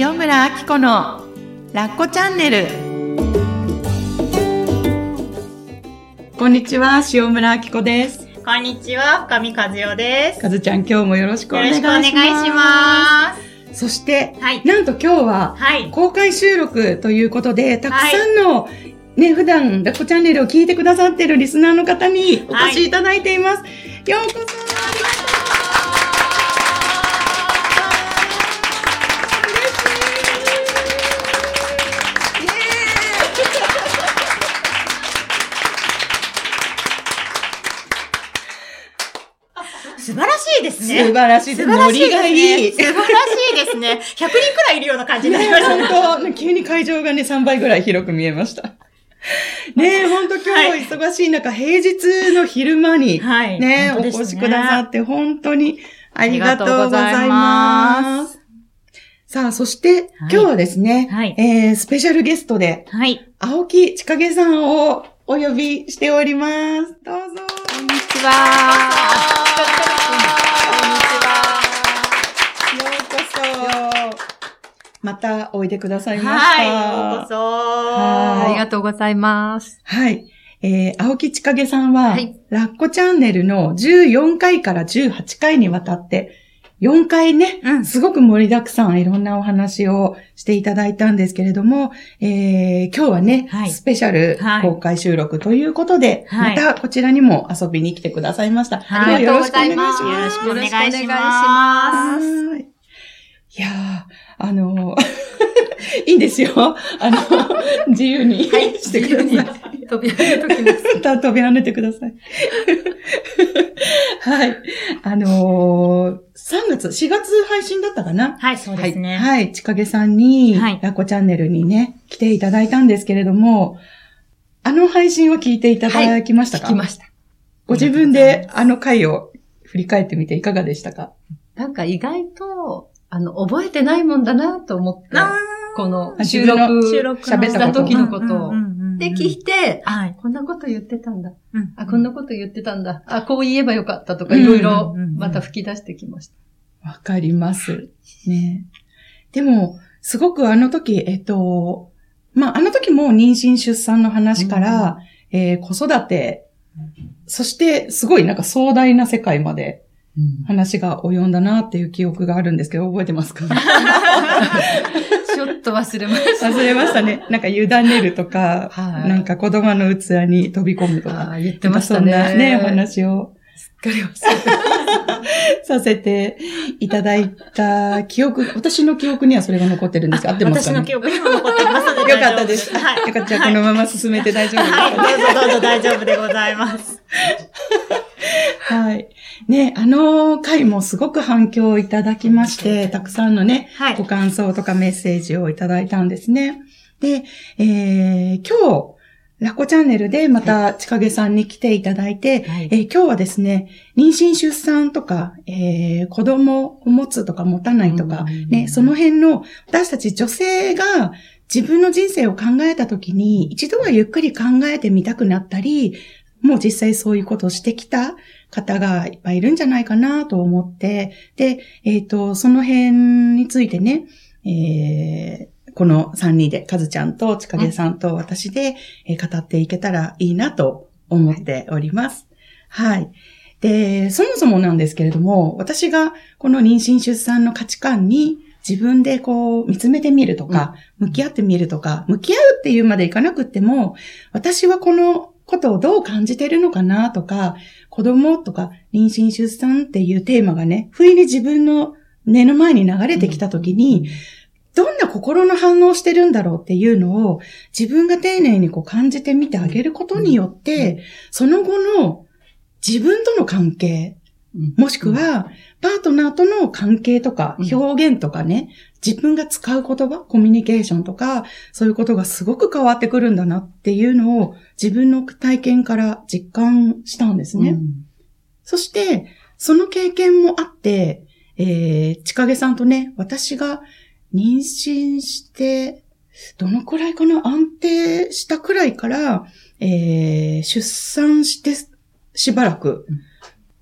塩村あき子のラッコチャンネル。こんにちは塩村あき子です。こんにちは、深見和代です。かずちゃん今日もよろしくおよ願いします。ろしくお願いします。そして、はい。なんと今日ははい。公開収録ということでたくさんの、ね、普段ラッコチャンネルを聞いてくださっているリスナーの方にお越しいただいています、ようこですね。素晴らしいです。ノリがいい素晴らしいですね。100人くらいいるような感じになりましたね。本当、急に会場がね、3倍ぐらい広く見えました。ねえ、本当今はい日忙しい中、平日の昼間に、はいね、お越しくださって、本当にありがとうござい。ますさあ、そして、今日はですね、はいえー、スペシャルゲストで、はい。青木千景さんをお呼びしております。どうぞ。こんにちは。ようこそ。またおいでくださいました。はい。ようこそ。はありがとうございます。はい。えー、青木千景さんは、はいラッコチャンネルの14回から18回にわたって、4回ね、うんすごく盛りだくさんいろんなお話をしていただいたんですけれども、えー、今日はね、はいスペシャルはい公開収録ということで、はいまたこちらにも遊びに来てくださいました。はいありがとうございます。今日よろしくお願いします。よろしくお願いしますはいいやー、あの いいんですよ。あの、自由にしてください。飛び上げときます。た飛び跳ねてください。はい。あのー、3月、4月配信だったかな？はい、そうですね。はい。ちかげさんに、はいラッコチャンネルにね、来ていただいたんですけれども、あの配信を聞いていただきましたか、聞きました。ご自分であの回を振り返ってみていかがでしたか？なんか意外と、あの、覚えてないもんだなと思って、あこのあ収録喋した時のことを。で、聞いいて、あ、はい。こんなこと言ってたんだ。うんあ、こんなこと言ってたんだ。あ、こう言えばよかったとか、うんいろいろうんうんうんまた吹き出してきました。わかります。ね。でも、すごくあの時、えっと、まあ、あの時も妊娠出産の話から、えー子育て、そしてすごいなんか壮大な世界まで話が及んだなっていう記憶があるんですけど、覚えてますか？ちょっと忘れました。忘れましたね。なんか委ねるとか、はいなんか子供の器に飛び込むとか。言ってましたね。そんなね、お話をすっかり忘れて させていただいた記憶、私の記憶にはそれが残ってるんですが、合ってますか？ね私の記憶にも残ってますので。よかったです。はい。よかった。じゃあこのまま進めて大丈夫ですか、はい、どうぞどうぞ大丈夫でございます。はい。ね、あの回もすごく反響をいただきまして、たくさんのね、はい。ご感想とかメッセージをいただいたんですね。で、えー、今日、ラコチャンネルでまた、ちかげさんに来ていただいて、はい。えー今日はですね、妊娠出産とか、えー子供を持つとか持たないとか、うんね、その辺の私たち女性が自分の人生を考えたときに、一度はゆっくり考えてみたくなったり、もう実際そういうことをしてきた方がいっぱいいるんじゃないかなと思って、で、えっ、と、その辺についてね、えーこの3人で、かずちゃんとちかげさんと私で、えー語っていけたらいいなと思っております。はい。で、そもそもなんですけれども、私がこの妊娠出産の価値観に自分でこう見つめてみるとか、向き合ってみるとか、向き合うっていうまでいかなくっても、私はこのことをどう感じてるのかなとか、子供とか妊娠出産っていうテーマがね、不意に自分の目の前に流れてきたときに、どんな心の反応をしてるんだろうっていうのを自分が丁寧にこう感じてみてあげることによって、その後の自分との関係、もしくは、パートナーとの関係とか、うん。表現とかね、自分が使う言葉、コミュニケーションとか、そういうことがすごく変わってくるんだなっていうのを自分の体験から実感したんですね。そして、その経験もあって、えー、ちかげさんとね、私が妊娠して、どのくらいかな安定したくらいから、えー、出産してしばらく、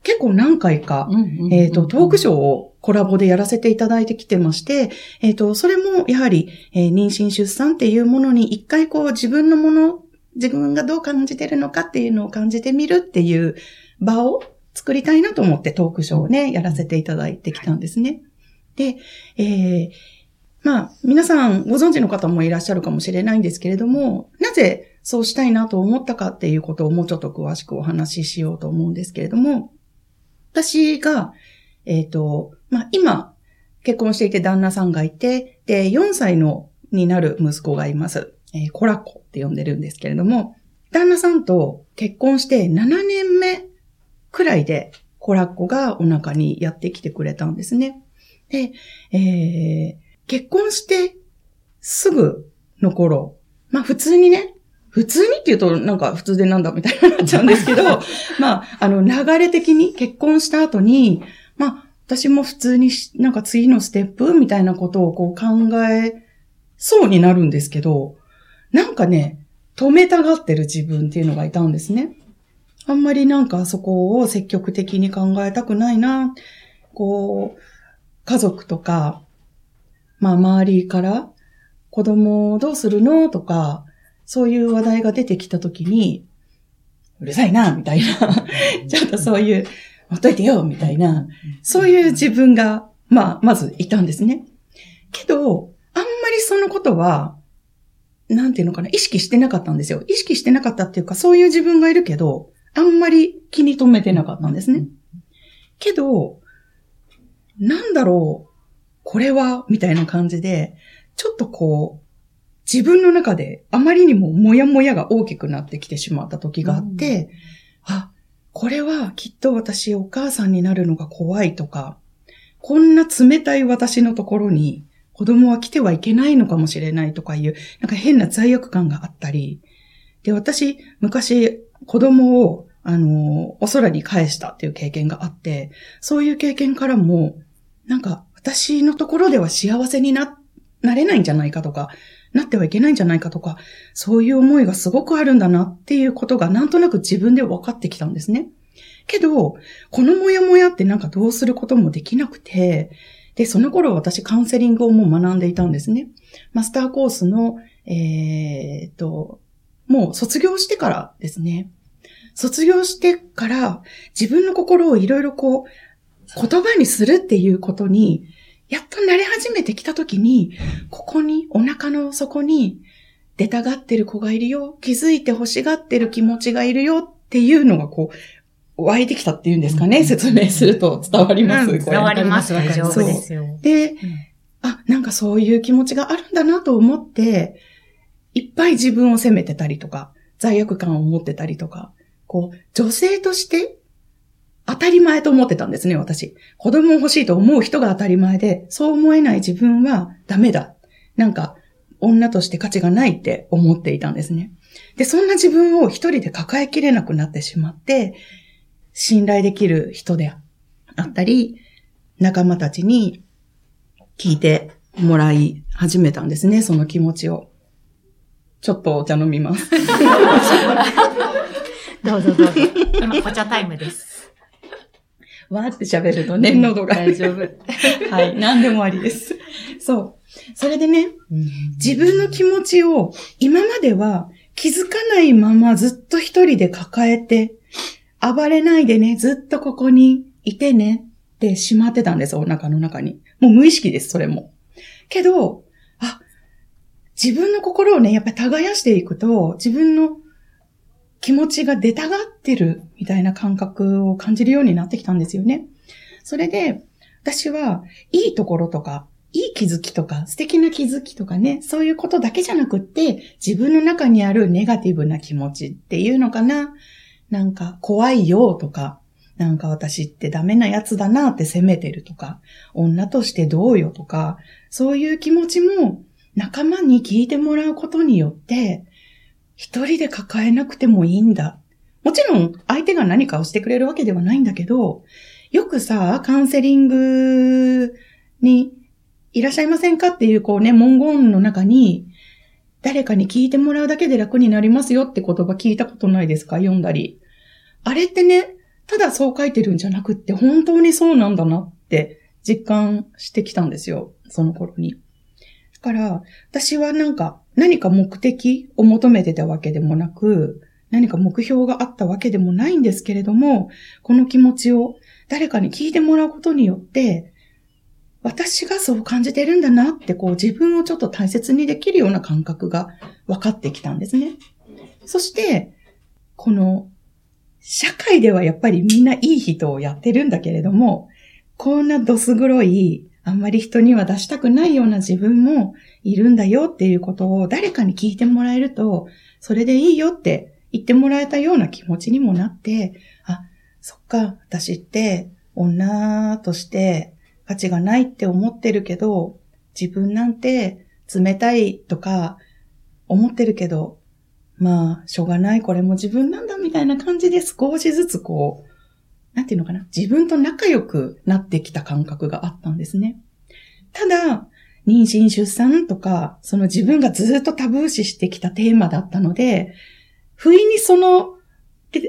結構何回か、えっ、と、トークショーをコラボでやらせていただいてきてまして、えっ、と、それもやはり、えー妊娠出産っていうものに一回こう自分のもの、自分がどう感じてるのかっていうのを感じてみるっていう場を作りたいなと思ってトークショーをね、やらせていただいてきたんですね。で、えーまあ、皆さんご存知の方もいらっしゃるかもしれないんですけれども、なぜそうしたいなと思ったかっていうことをもうちょっと詳しくお話ししようと思うんですけれども、私が、えっ、と、まあ、今、結婚していて旦那さんがいて、で、4歳の、になる息子がいます。えーコラコって呼んでるんですけれども、旦那さんと結婚して7年目くらいで、コラッコがお腹にやってきてくれたんですね。で、えー結婚してすぐの頃、まあ普通にね、普通にって言うとなんか普通でなんだみたいになっちゃうんですけど、まあ、あの流れ的に結婚した後に、まあ私も普通にしなんか次のステップみたいなことをこう考えそうになるんですけど、なんかね、止めたがってる自分っていうのがいたんですね。あんまりなんかそこを積極的に考えたくないな。こう、家族とか、まあ周りから子供どうするのとか、そういう話題が出てきたときに、うるさいな、みたいな。ちょっとそういう、ほっといてよ、みたいな。そういう自分が、まあ、まずいたんですね。けど、あんまりそのことは、なんていうのかな、意識してなかったんですよ。意識してなかったっていうか、そういう自分がいるけど、あんまり気に留めてなかったんですね。けど、なんだろう、これは、みたいな感じで、ちょっとこう、自分の中であまりにもモヤモヤが大きくなってきてしまった時があって、あ、これはきっと私お母さんになるのが怖いとか、こんな冷たい私のところに子供は来てはいけないのかもしれないとかいう、なんか変な罪悪感があったり、で、私、昔、子供を、あの、お空に返したっていう経験があって、そういう経験からも、なんか、私のところでは幸せにな、なれないんじゃないかとか、なってはいけないんじゃないかとか、そういう思いがすごくあるんだなっていうことがなんとなく自分で分かってきたんですね。けど、このモヤモヤってなんかどうすることもできなくて、で、その頃私カウンセリングをもう学んでいたんですね。マスターコースの、えーっと、もう卒業してからですね。卒業してから自分の心をいろいろこう、言葉にするっていうことに、やっと慣れ始めてきたときに、ここに、お腹の底に、出たがってる子がいるよ、気づいて欲しがってる気持ちがいるよっていうのがこう、湧いてきたっていうんですかね、説明すると伝わります、うん伝わります。大丈夫。ですよ。で、あ、なんかそういう気持ちがあるんだなと思って、いっぱい自分を責めてたりとか、罪悪感を持ってたりとか、こう、女性として当たり前と思ってたんですね、私。子供欲しいと思う人が当たり前で、そう思えない自分はダメだ。なんか、女として価値がないって思っていたんですね。で、そんな自分を一人で抱えきれなくなってしまって、信頼できる人であったり、仲間たちに聞いてもらい始めたんですね、その気持ちを。ちょっとお茶飲みます。どうぞどうぞ。今、お茶タイムです。わーって喋るとね、喉が。大丈夫。はい、何でもありです。そう。それでね、自分の気持ちを今までは気づかないままずっと一人で抱えて、暴れないでね、ずっとここにいてねってしまってたんです、お腹の中に。もう無意識です、それも。けど、あ、自分の心をね、やっぱり耕していくと、自分の気持ちが出たがってるみたいな感覚を感じるようになってきたんですよね。それで、私は、いいところとか、いい気づきとか、素敵な気づきとかね、そういうことだけじゃなくって、自分の中にあるネガティブな気持ちっていうのかな。なんか、怖いよとか、なんか私ってダメなやつだなって責めてるとか、女としてどうよとか、そういう気持ちも仲間に聞いてもらうことによって、一人で抱えなくてもいいんだ。もちろん相手が何かをしてくれるわけではないんだけど、よくさ、カウンセリングにいらっしゃいませんかっていうこうね、文言の中に、誰かに聞いてもらうだけで楽になりますよって言葉聞いたことないですか？読んだり。あれってね、ただそう書いてるんじゃなくって、本当にそうなんだなって実感してきたんですよ。その頃に。だから、私はなんか、何か目的を求めてたわけでもなく、何か目標があったわけでもないんですけれども、この気持ちを誰かに聞いてもらうことによって、私がそう感じてるんだなって、こう自分をちょっと大切にできるような感覚が分かってきたんですね。そして、この、社会ではやっぱりみんないい人をやってるんだけれども、こんなどす黒い、あんまり人には出したくないような自分もいるんだよっていうことを誰かに聞いてもらえると、それでいいよって言ってもらえたような気持ちにもなって、あ、そっか、私って女として価値がないって思ってるけど、自分なんて冷たいとか思ってるけど、まあ、しょうがない、これも自分なんだみたいな感じで少しずつこう、なんていうのかな、自分と仲良くなってきた感覚があったんですね。ただ、妊娠出産とか、その自分がずっとタブー視してきたテーマだったので、不意にその、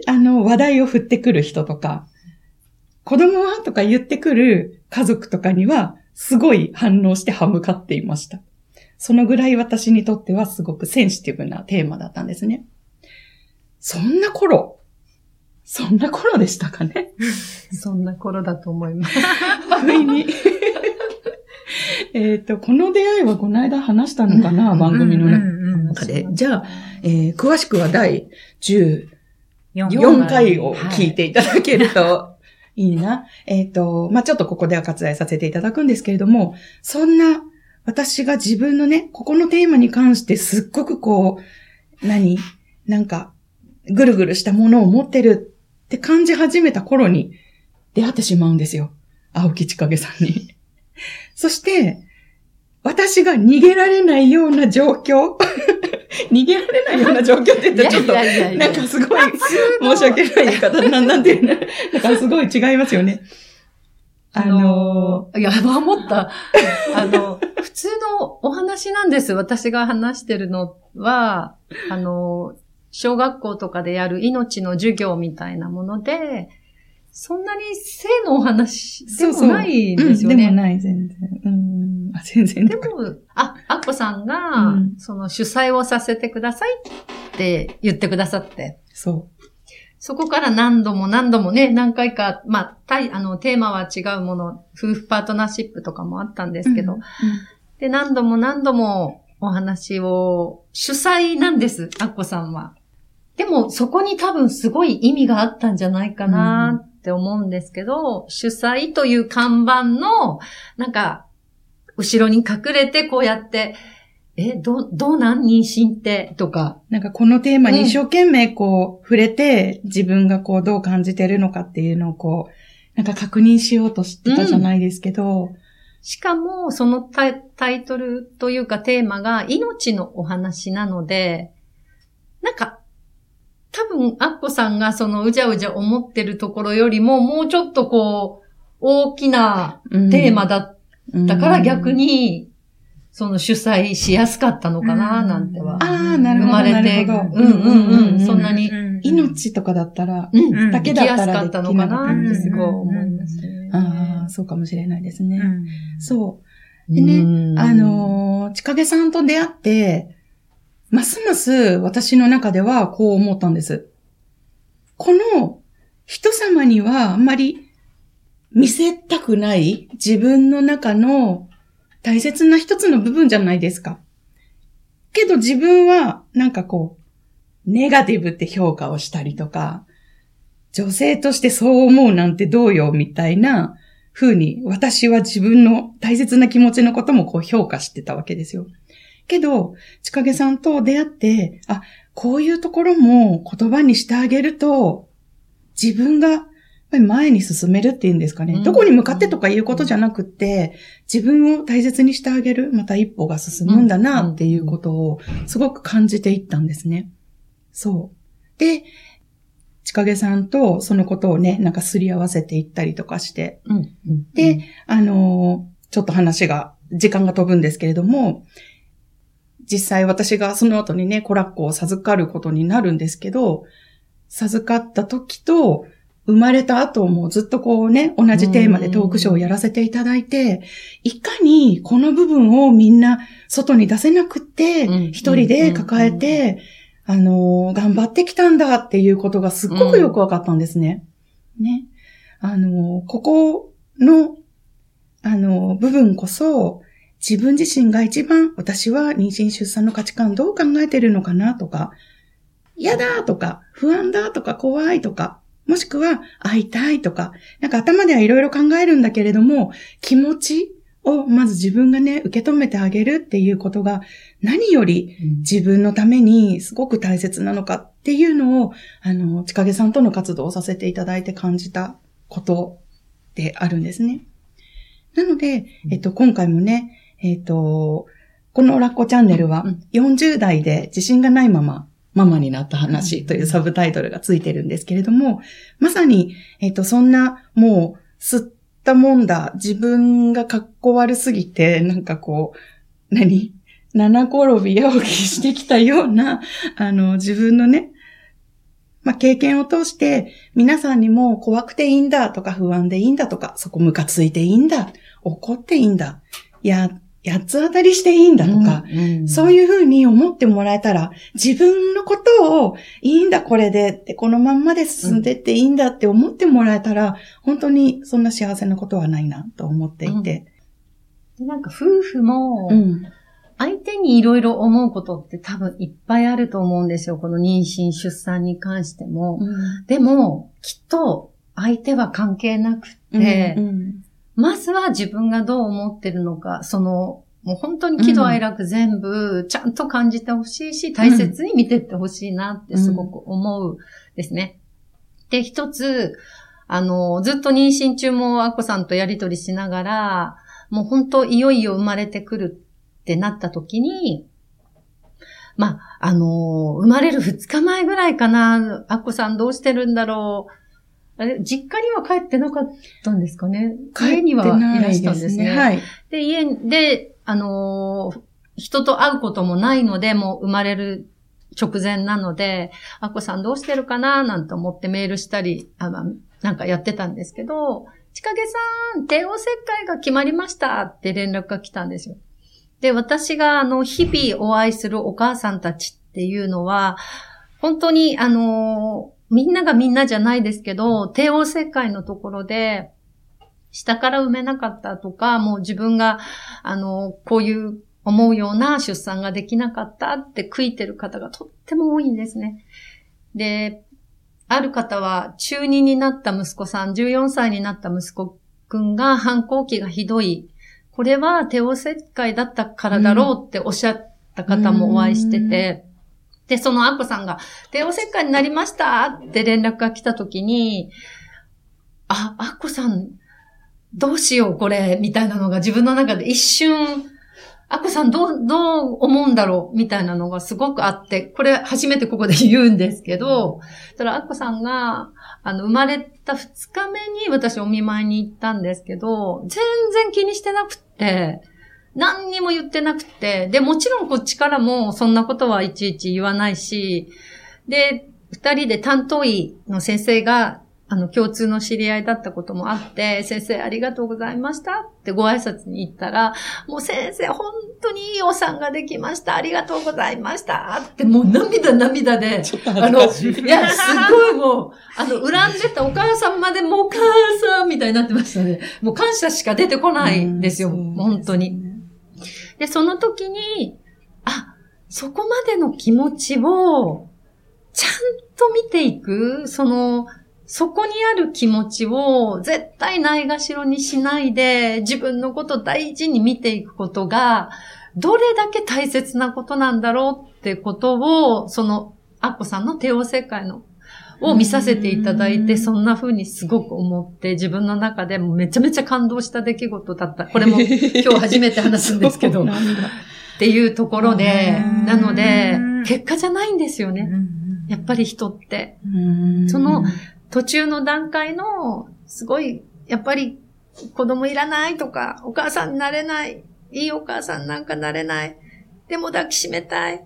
あの、話題を振ってくる人とか、子供はとか言ってくる家族とかには、すごい反応して歯向かっていました。そのぐらい私にとってはすごくセンシティブなテーマだったんですね。そんな頃、そんな頃でしたかね？そんな頃だと思います。不意に。えっと、この出会いはこの間話したのかな、番組のうん中で。じゃあ、えー詳しくは第14 4回を聞いていただけると いいな。えっと、まあ、ちょっとここでは割愛させていただくんですけれども、そんな私が自分のね、ここのテーマに関してすっごくこう、何？なんか、ぐるぐるしたものを持ってるって感じ始めた頃に出会ってしまうんですよ。青木千景さんに。そして、私が逃げられないような状況 逃げられないような状況って言ったらちょっと、なんかすごい申し訳ない言い方、ななんていうの、なんかすごい違いますよね。あのいや、守った。あの、普通のお話なんです。私が話してるのは、あの、小学校とかでやる命の授業みたいなもので、そんなに性のお話でもないんですようん、でもね。ない、全然。うん、あ、全然。でも、あ、アッコさんが、うんその主催をさせてくださいって言ってくださって、そそこから何度も何度もね、何回か、まあ、たいあの、テーマは違うもの、夫婦パートナーシップとかもあったんでう。すけど、うんで、何度も何度もお話を、主催なんです、アッコさんは。でも、そこに多分すごい意味があったんじゃないかなって思うんですけど、主催という看板の、なんか、後ろに隠れてこうやって、え、ど、どうなん妊娠ってとか。なんかこのテーマに一生懸命こう触れて、自分がこうどう感じてるのかっていうのをこう、なんか確認しようとしてたじゃないですけど、しかも、そのタイトルというかテーマが命のお話なので、なんか、多分、アッコさんがそのうじゃうじゃ思ってるところよりも、もうちょっとこう、大きなうんテーマだったから逆に。に、その主催しやすかったのかな、うんなんては。ああ、なる生ほど。まれて、うんうんうん、そんなに、命とかだったら、だけ生きやすだったらかったのかなってすごい思いますね。ああ、そうかもしれないですね。うんそう。でね、うんあ、のー、ちかげさんと出会って、ますます私の中ではこう思ったんです。この人様にはあんまり見せたくない自分の中の大切な一つの部分じゃないですか。けど自分はなんかこう、ネガティブって評価をしたりとか、女性としてそう思うなんてどうよみたいな風に私は自分の大切な気持ちのこともこう評価してたわけですよ。けど、ちかげさんと出会って、あ、こういうところも言葉にしてあげると、自分が前に進めるっていうんですかね。うんどこに向かってとかいうことじゃなくって、自分を大切にしてあげる、また一歩が進むんだなっていうことをすごく感じていったんですね。そう。で、ちかげさんとそのことをね、なんかすり合わせていったりとかして、うんうんで、あのーちょっと話が、時間が飛ぶんですけれども、実際私がその後にね、コラッコを授かることになるんですけど、授かった時と、生まれた後もずっとこうね、同じテーマでトークショーをやらせていただいて、いかにこの部分をみんな外に出せなくってうん、一人で抱えて、あのー、頑張ってきたんだっていうことがすっごくよくわかったんですね。ね。あのー、ここの、あのー、部分こそ、自分自身が一番私は妊娠出産の価値観どう考えてるのかなとか、嫌だとか、不安だとか、怖いとか、もしくは会いたいとか、なんか頭ではいろいろ考えるんだけれども、気持ちをまず自分がね、受け止めてあげるっていうことが何より自分のためにすごく大切なのかっていうのを、あの、ちかげさんとの活動をさせていただいて感じたことであるんですね。なので、えっと、今回もね、えっと、このラッコチャンネルはうん。40代で自信がないままママになった話というサブタイトルがついてるんですけれども、まさに、えっと、そんなもう吸ったもんだ、自分が格好悪すぎて、なんかこう、何？七転び八起きしてきたような、あの、自分のね、まあ、経験を通して、皆さんにも怖くていいんだとか不安でいいんだとか、そこムカついていいんだ、怒っていいんだ、や、八つ当たりしていいんだとか、そういいうふうに思ってもらえたら、自分のことをいいんだこれでって、このまんまで進んでっていいんだって思ってもらえたら、本当にそんな幸せなことはないなと思っていて。うん。なんか夫婦もう、ん。相手にいろいろ思うことって多分いっぱいあると思うんですよ。この妊娠、出産に関しても。でも、きっと相手は関係なくって、うんまずは自分がどう思ってるのか、その、もう本当に喜怒哀楽全部ちゃんと感じてほしいし、大切に見てってほしいなってすごく思うですね。で、一つ、あの、ずっと妊娠中もアッコさんとやりとりしながら、もう本当いよいよ生まれてくるってなった時に、まあ、あの、生まれる二日前ぐらいかな、アッコさんどうしてるんだろう。あれ、実家には帰ってなかったんですかね？家にはいらしたんですね。はい。で、家で、あのー人と会うこともないので、もう生まれる直前なので、あこさんどうしてるかななんて思ってメールしたり、あまあなんかやってたんですけど、ちかげさん、帝王切開が決まりましたって連絡が来たんですよ。で、私があの、日々お会いするお母さんたちっていうのは、本当にあのーみんながみんなじゃないですけど、帝王切開のところで、下から産めなかったとか、もう自分が、あの、こういう思うような出産ができなかったって悔いてる方がとっても多いんですね。で、ある方は中2になった息子さん、14歳になった息子くんが反抗期がひどい。これは帝王切開だったからだろうっておっしゃった方もお会いしてて、で、そのアッコさんが、帝王切開になりました？って連絡が来た時に、あ、アッコさん、どうしようこれ、みたいなのが自分の中で一瞬、アッコさんどう、どう思うんだろう？みたいなのがすごくあって、これ初めてここで言うんですけど、たらアッコさんが、あの、生まれた二日目に私お見舞いに行ったんですけど、全然気にしてなくて、何にも言ってなくて、で、もちろんこっちからもそんなことはいちいち言わないし、で、二人で担当医の先生が、あの、共通の知り合いだったこともあって、先生ありがとうございましたってご挨拶に行ったら、もう先生本当にいいお産ができました。ありがとうございましたって、もう涙涙で、あの、い。いや、すごいもう、あの、恨んでたお母さんまでもうお母さんみたいになってましたね。もう感謝しか出てこないんですよ。うん本当に。。で、その時に、あ、そこまでの気持ちを、ちゃんと見ていく、その、そこにある気持ちを絶対ないがしろにしないで、自分のこと大事に見ていくことが、どれだけ大切なことなんだろうってことを、その、アッコさんの帝王切開の、を見させていただいて、うん。そんな風にすごく思って、自分の中でもめちゃめちゃ感動した出来事だった。これも 今日初めて話すんですけど、っていうところでう、んなので、結果じゃないんですよね。うんやっぱり人って。うん。その途中の段階の、すごい、やっぱり子供いらないとか、お母さんになれない、いいお母さんなんかなれない、でも抱きしめたい、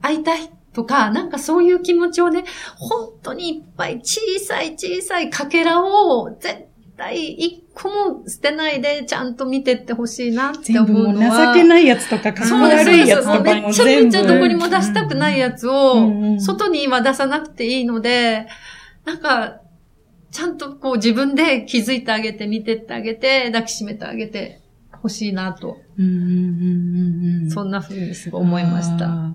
会いたい。っとか、なんかそういう気持ちをね、本当にいっぱい小さい小さいかけらを絶対一個も捨てないでちゃんと見てってほしいなって思うのは。情けないやつとか、かっこそうです悪いやつとかそうですめも全部。ちゃめちゃどこにも出したくないやつを、ん外には出さなくていいので、なんか、ちゃんとこう自分で気づいてあげて、見てってあげて、抱きしめてあげてほしいなと、うんうんうんうんそんな風にすごい思いました。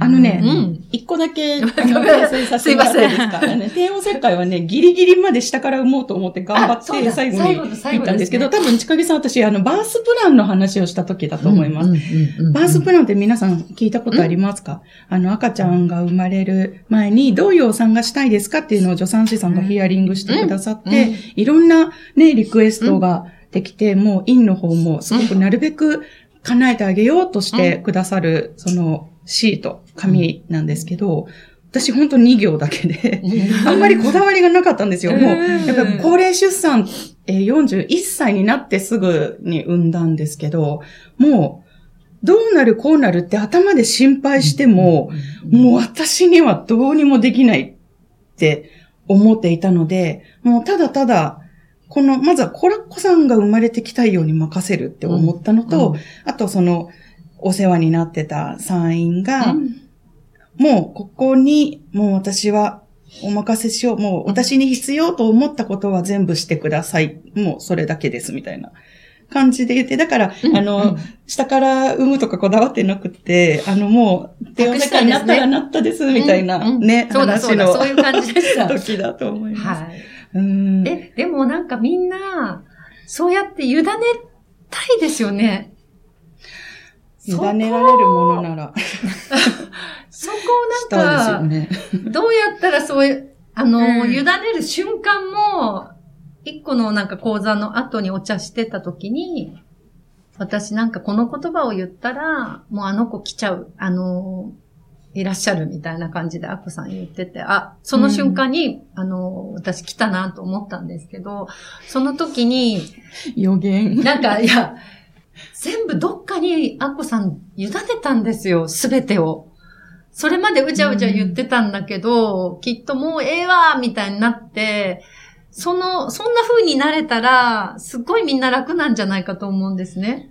あのね、うん。一個だけ、あの、訂正させてもらっていいですか？あのね帝王切開はね、ギリギリまで下から産もうと思って頑張って、最後に行ったんですけど、後多分、近木さん私、あの、バースプランの話をした時だと思います。うんうんうんうん。バースプランって皆さん聞いたことありますか、あの、赤ちゃんが生まれる前にどういうお産がしたいですかっていうのを助産師さんがヒアリングしてくださって、うんうんいろんなね、リクエストができて、もう院の方もすごくなるべく叶えてあげようとしてくださる、そのシート、紙なんですけど、私ほんと2行だけで、あんまりこだわりがなかったんですよ。もう、うんやっぱり高齢出産、えー41歳になってすぐに産んだんですけど、もう、どうなるこうなるって頭で心配しても、もう私にはどうにもできないって思っていたので、もうただただ、この、まずはコラッコさんが生まれてきたいように任せるって思ったのと、うん。あとその、お世話になってた産院が、うんもうここに、もう私はお任せしよう。もう私に必要と思ったことは全部してください。もうそれだけです、みたいな感じで言って、だから、うんあの、下から産むとかこだわってなくて、あの、もう、帝王切開になったらなったです、みたいな、うんうんね、そうだそうだ、話のそういう感じでした。時だと思います。はい。うんえ、でもなんかみんな、そうやって委ねたいですよね。委ねられるものなら、そこしをなんか、ね。どうやったらそういう、あの、うん委ねる瞬間も、一個のなんか講座の後にお茶してた時に、私なんかこの言葉を言ったら、もうあの子来ちゃう、あの、いらっしゃるみたいな感じでアッコさん言ってて、あ、その瞬間に、あの、私来たなと思ったんですけど、その時に、予言。なんか、いや、全部どっかにアッコさん委ねたんですよ、すべてを。それまでうじゃうじゃ言ってたんだけど、きっともうええわみたいになって、その、そんな風になれたら、すっごいみんな楽なんじゃないかと思うんですね。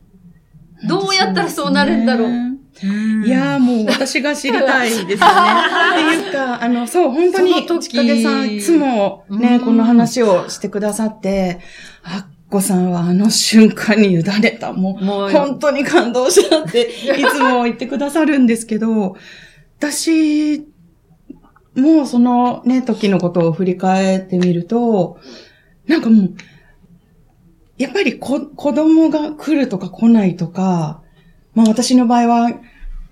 どうやったらそうなるんだろう。いやーもう私が知りたいですよね。っていうか、あの、そう、本当に、その時ちかげさんいつもね、うんこの話をしてくださって、あっこさんはあの瞬間に委ねた。もう、もう、本当に感動したって、いつも言ってくださるんですけど、私、もうそのね、時のことを振り返ってみると、なんかもう、やっぱりこ子供が来るとか来ないとか、まあ私の場合は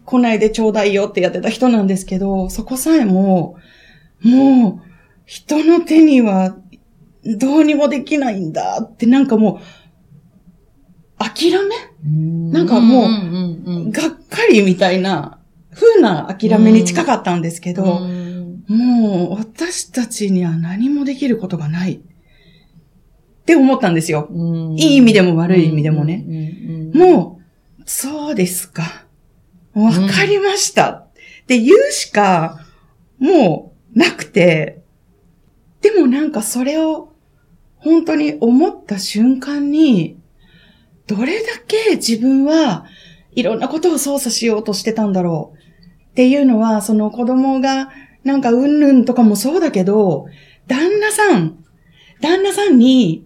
来ないでちょうだいよってやってた人なんですけど、そこさえも、もう人の手にはどうにもできないんだってなんかもう、諦め？なんかもうがっかりみたいな風な諦めに近かったんですけど、うんもう私たちには何もできることがないって思ったんですよ。うんいい意味でも悪い意味でもね。もう、そうですか。わかりました。って言うしか、もうなくて、でもなんかそれを本当に思った瞬間に、どれだけ自分はいろんなことを操作しようとしてたんだろう。っていうのは、その子供がなんかうんぬんとかもそうだけど、旦那さん、旦那さんに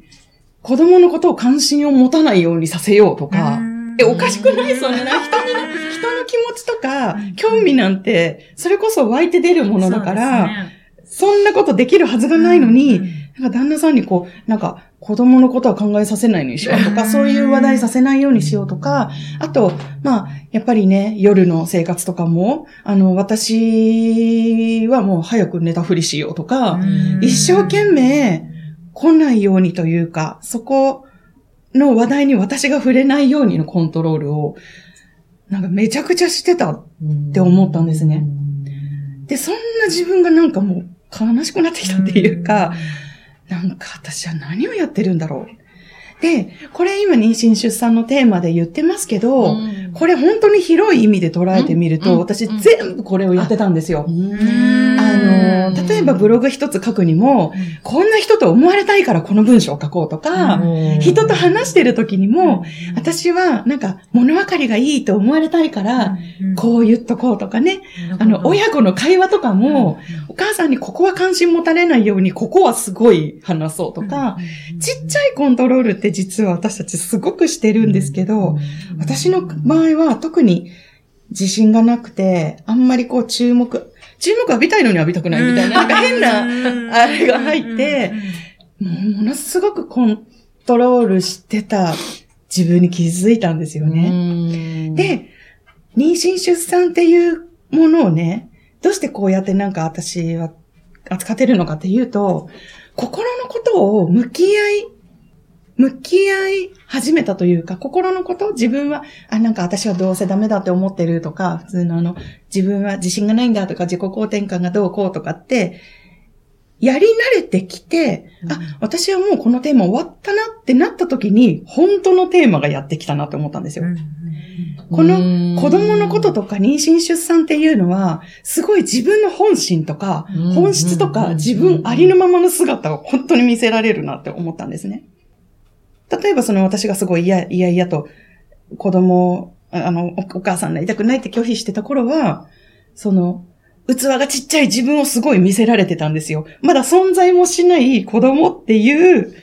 子供のことを関心を持たないようにさせようとか、え、おかしくない？そんな、人に、人の気持ちとか、興味なんて、それこそ湧いて出るものだから、そんなことできるはずがないのに、なんか旦那さんにこう、なんか子供のことは考えさせないようにしようとか、そういう話題させないようにしようとか、あと、まあ、やっぱりね、夜の生活とかも、あの、私はもう早く寝たふりしようとか、一生懸命来ないようにというか、そこの話題に私が触れないようにのコントロールを、なんかめちゃくちゃしてた。って思ったんですね。で、そんな自分がなんかもう悲しくなってきたっていうか、なんか私は何をやってるんだろう。で、これ今妊娠出産のテーマで言ってますけど、これ本当に広い意味で捉えてみると、うん。私うん全部これをやってたんですよ。うん。あの、例えばブログ一つ書くにも、こんな人と思われたいからこの文章を書こうとか、人と話してる時にも、私はなんか物分かりがいいと思われたいから、こう言っとこうとかね。あの、親子の会話とかも、お母さんにここは関心持たれないように、ここはすごい話そうとか、ちっちゃいコントロールって実は私たちすごくしてるんですけど、私の場合は特に自信がなくて、あんまりこう注目、注目浴びたいのに浴びたくないみたいな、なんか変な、あれが入って、ものすごくコントロールしてた自分に気づいたんですよね。ね、で、妊娠出産っていうものをね、どうしてこうやってなんか私は扱ってるのかっていうと、心のことを向き合い、向き合い始めたというか、心のこと？自分は、あ、なんか私はどうせダメだって思ってるとか、普通のあの、自分は自信がないんだとか、自己肯定感がどうこうとかって、やり慣れてきて、あ、私はもうこのテーマ終わったなってなった時に、本当のテーマがやってきたなって思ったんですよ。この子供のこととか妊娠出産っていうのは、すごい自分の本心とかうん、本質とか、自分ありのままの姿を本当に見せられるなって思ったんですね。例えばその私がすごい嫌、嫌々と子供を、あの、おお母さんになりたくないって拒否してた頃は、その、器がちっちゃい自分をすごい見せられてたんですよ。まだ存在もしない子供っていう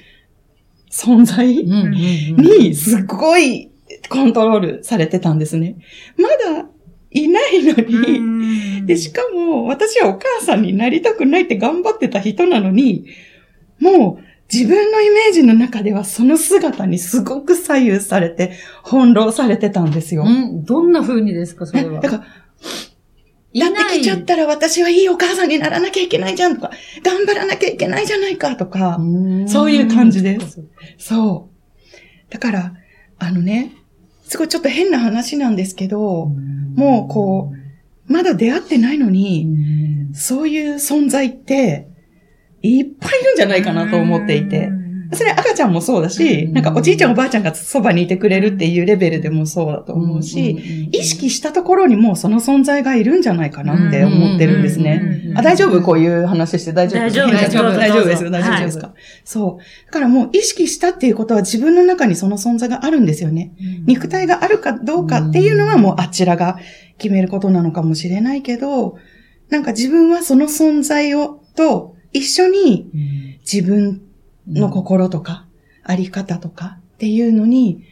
存在ににすごいコントロールされてたんですね。まだいないのに、で、しかも私はお母さんになりたくないって頑張ってた人なのに、もう自分のイメージの中ではその姿にすごく左右されて、翻弄されてたんですよ。うんどんな風にですか、それは？だから、いやってきちゃったら私はいいお母さんにならなきゃいけないじゃんとか、頑張らなきゃいけないじゃないかとか、そういう感じです。そう。だから、あのね、すごいちょっと変な話なんですけど、もうこう、まだ出会ってないのに、そういう存在って、いっぱいいるんじゃないかなと思っていて。それ赤ちゃんもそうだし、なんかおじいちゃんおばあちゃんがそばにいてくれるっていうレベルでもそうだと思うし、意識したところにもその存在がいるんじゃないかなって思ってるんですね。あ、大丈夫こういう話して大丈夫？大丈夫大丈夫大丈夫ですよ。大丈夫ですか、そう。だからもう意識したっていうことは自分の中にその存在があるんですよね。肉体があるかどうかっていうのはもうあちらが決めることなのかもしれないけど、なんか自分はその存在を、と一緒に自分の心とか、あり方とかっていうのに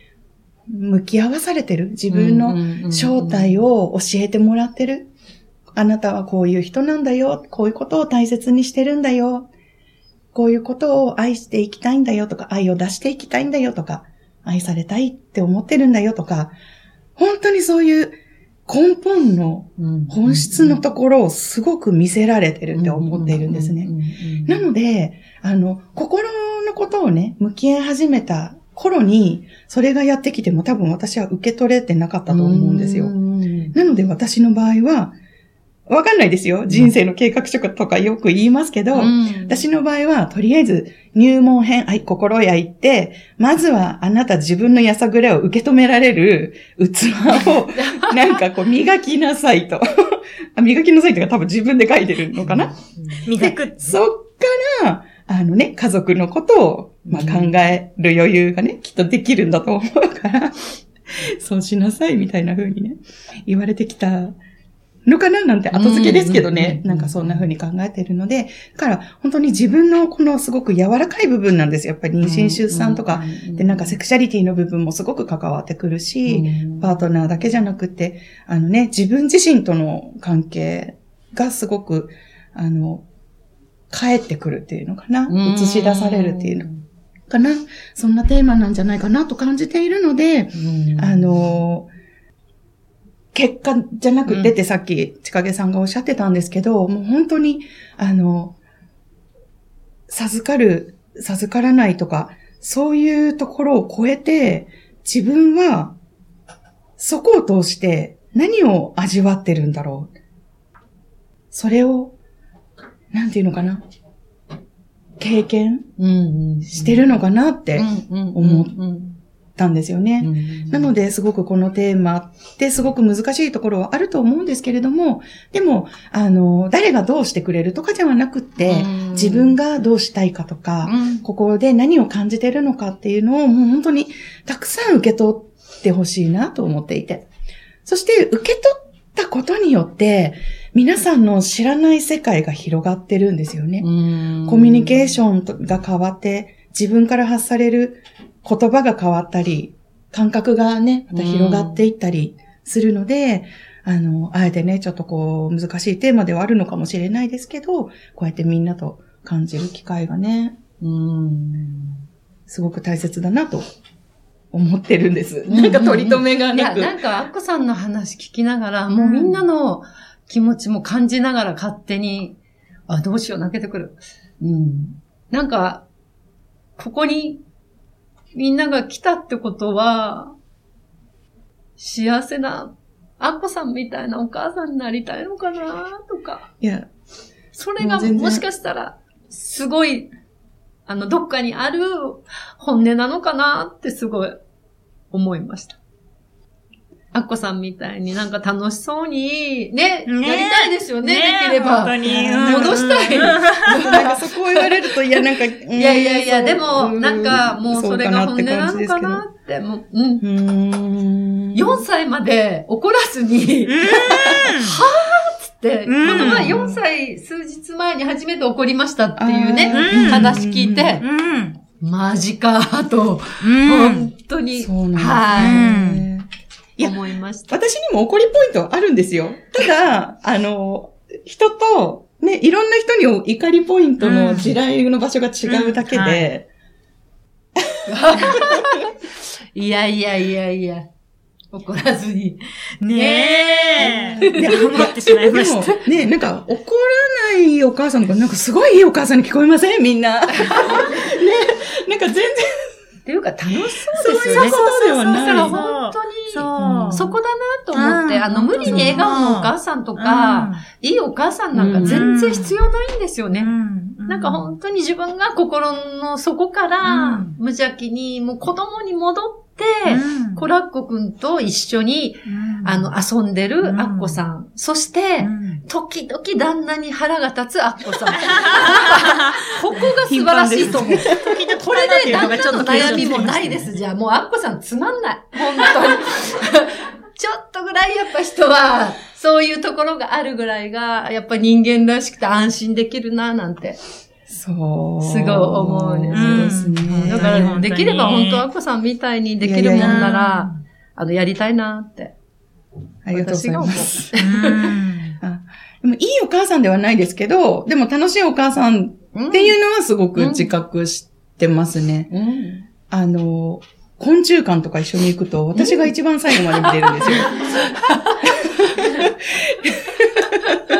向き合わされてる。自分の正体を教えてもらってる。あなたはこういう人なんだよ。こういうことを大切にしてるんだよ。こういうことを愛していきたいんだよとか、愛を出していきたいんだよとか、愛されたいって思ってるんだよとか、本当にそういう根本の本質のところをすごく見せられてるって思っているんですね。なので、あの、心のことをね、向き合い始めた頃に、それがやってきても多分私は受け取れてなかったと思うんですよ。なので私の場合は、わかんないですよ。人生の計画書とかよく言いますけど、私の場合は、とりあえず入門編、はい、心やいって、まずはあなた自分のやさぐれを受け止められる器を、なんかこう磨きなさいと。あ磨きなさいというか多分自分で書いてるのかな？磨く。そっから、あのね、家族のことを、まあ、考える余裕がね、きっとできるんだと思うから、そうしなさいみたいな風にね、言われてきたのかななんて後付けですけどね、なんかそんな風に考えてるので、だから本当に自分のこのすごく柔らかい部分なんですよ。やっぱり妊娠出産とか、でなんかセクシャリティの部分もすごく関わってくるし、パートナーだけじゃなくて、あのね、自分自身との関係がすごく、あの、帰ってくるっていうのかな。映し出されるっていうの。かな。そんなテーマなんじゃないかなと感じているので、あの、結果じゃなくてってさっき千景さんがおっしゃってたんですけど、もう本当に、あの、授かる、授からないとか、そういうところを超えて、自分は、そこを通して何を味わってるんだろう。それを、なんていうのかな。経験してるのかなって思ったんですよね。なので、で、すごくこのテーマってすごく難しいところはあると思うんですけれども、でも、あの、誰がどうしてくれるとかではなくって、うん自分がどうしたいかとか、うんここで何を感じてるのかっていうのをもう本当にたくさん受け取ってほしいなと思っていて。そして受け取ったことによって、皆さんの知らない世界が広がってるんですよね。コミュニケーションが変わって、自分から発される言葉が変わったり、感覚がね、また広がっていったりするので、あの、あえてね、ちょっとこう、難しいテーマではあるのかもしれないですけど、こうやってみんなと感じる機会がね、うん。すごく大切だなと思ってるんです。うんなんか取り留めがいや、なく。なんか、アッコさんの話聞きながら、もうみんなの気持ちも感じながら勝手に、あ、どうしよう、泣けてくる。うん。なんか、ここにみんなが来たってことは、幸せな、アッコさんみたいなお母さんになりたいのかなとか。いや、それがもしかしたら、すごい、あの、どっかにある本音なのかなってすごい思いました。アッコさんみたいになんか楽しそうに、ね、ねやりたいですよね、ねできれば。本当に。うん戻したい。なんかそこを言われると、いや、なんか、いいやいやいや、でも、なんかもうそれが本音なのかなって、もう、うん。うーん。4歳まで怒らずに、うん。って、こうんの前4歳数日前に初めて怒りましたっていうね、うん話聞いて、うん。マジかと、うん。本当に、そうなんですはね。い、いや思いました。私にも怒りポイントはあるんですよ。ただ、あの、人と、ね、いろんな人に怒りポイントの地雷の場所が違うだけで、いやいやいやいや、怒らずに。ねえ。で思ってしまいました。ね、なんか怒らないお母さんとか、なんかすごいいいお母さんに聞こえません？みんな。ね、なんか全然、っていうか楽しそうですよね。そういうことではない。だから本当に、そう。そこだなと思って、うん。あの、無理に笑顔のお母さんとか、いいお母さんなんか全然必要ないんですよね。なんか本当に自分が心の底からうん。無邪気に、もう子供に戻って、うんコラッコくんと一緒に、あの、遊んでるアッコさん。そして、時々旦那に腹が立つアッコさん。ここが素晴らしいと思う。これで旦那の悩みもないです。じゃあもうアッコさんつまんない。本当に。ちょっとぐらいやっぱ人は、そういうところがあるぐらいが、やっぱ人間らしくて安心できるな、なんて。そう。すごい思うんですそうですね。だから、できれば本当アッコさんみたいにできるもんなら、あの、やりたいなって。ありがとうございます。うん。でもいいお母さんではないですけど、でも楽しいお母さんっていうのはすごく自覚してますね。うん。あの、昆虫館とか一緒に行くと、私が一番最後まで見れるんですよ。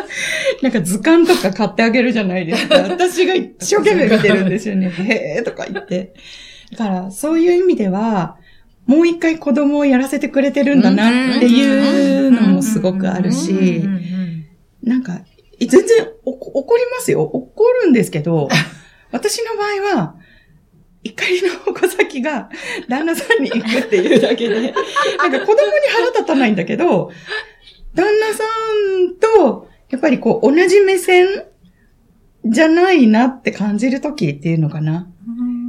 なんか図鑑とか買ってあげるじゃないですか。私が一生懸命見てるんですよね。へーとか言って。だから、そういう意味では、もう一回子供をやらせてくれてるんだなっていうのもすごくあるし、なんか、全然怒りますよ。怒るんですけど、私の場合は、怒りの矛先が旦那さんに行くっていうだけで、なんか子供に腹立たないんだけど、旦那さんと、やっぱりこう同じ目線じゃないなって感じるときっていうのかな。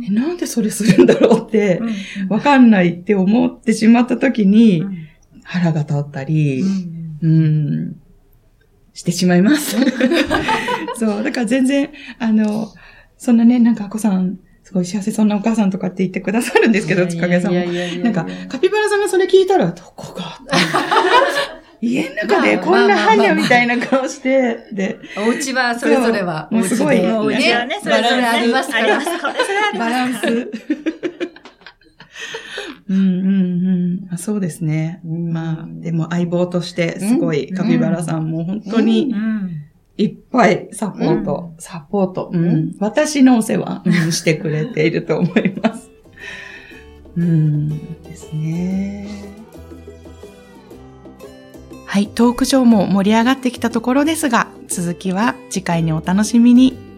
え、なんでそれするんだろうって、わかんないって思ってしまったときに、腹が立ったり、うん、してしまいます。そう、だから全然、あの、そんなね、なんか、あこさん、すごい幸せそうなお母さんとかって言ってくださるんですけど、つかげさん。も。なんか、カピバラさんがそれ聞いたら、どこが家の中でこんなハニャみたいな顔して、で、お家はそれぞれは。もうすごいお家でお家はね、それぞれありますからバ。ランス。うんうんうんあ。そうですね。うんまあ、でも相棒として、すごい、カピバラさんも本当にうんいっぱいサポート、サポート、うん、私のお世話、うんしてくれていると思います。うん、ですね。はい、トークショーも盛り上がってきたところですが、続きは次回にお楽しみに。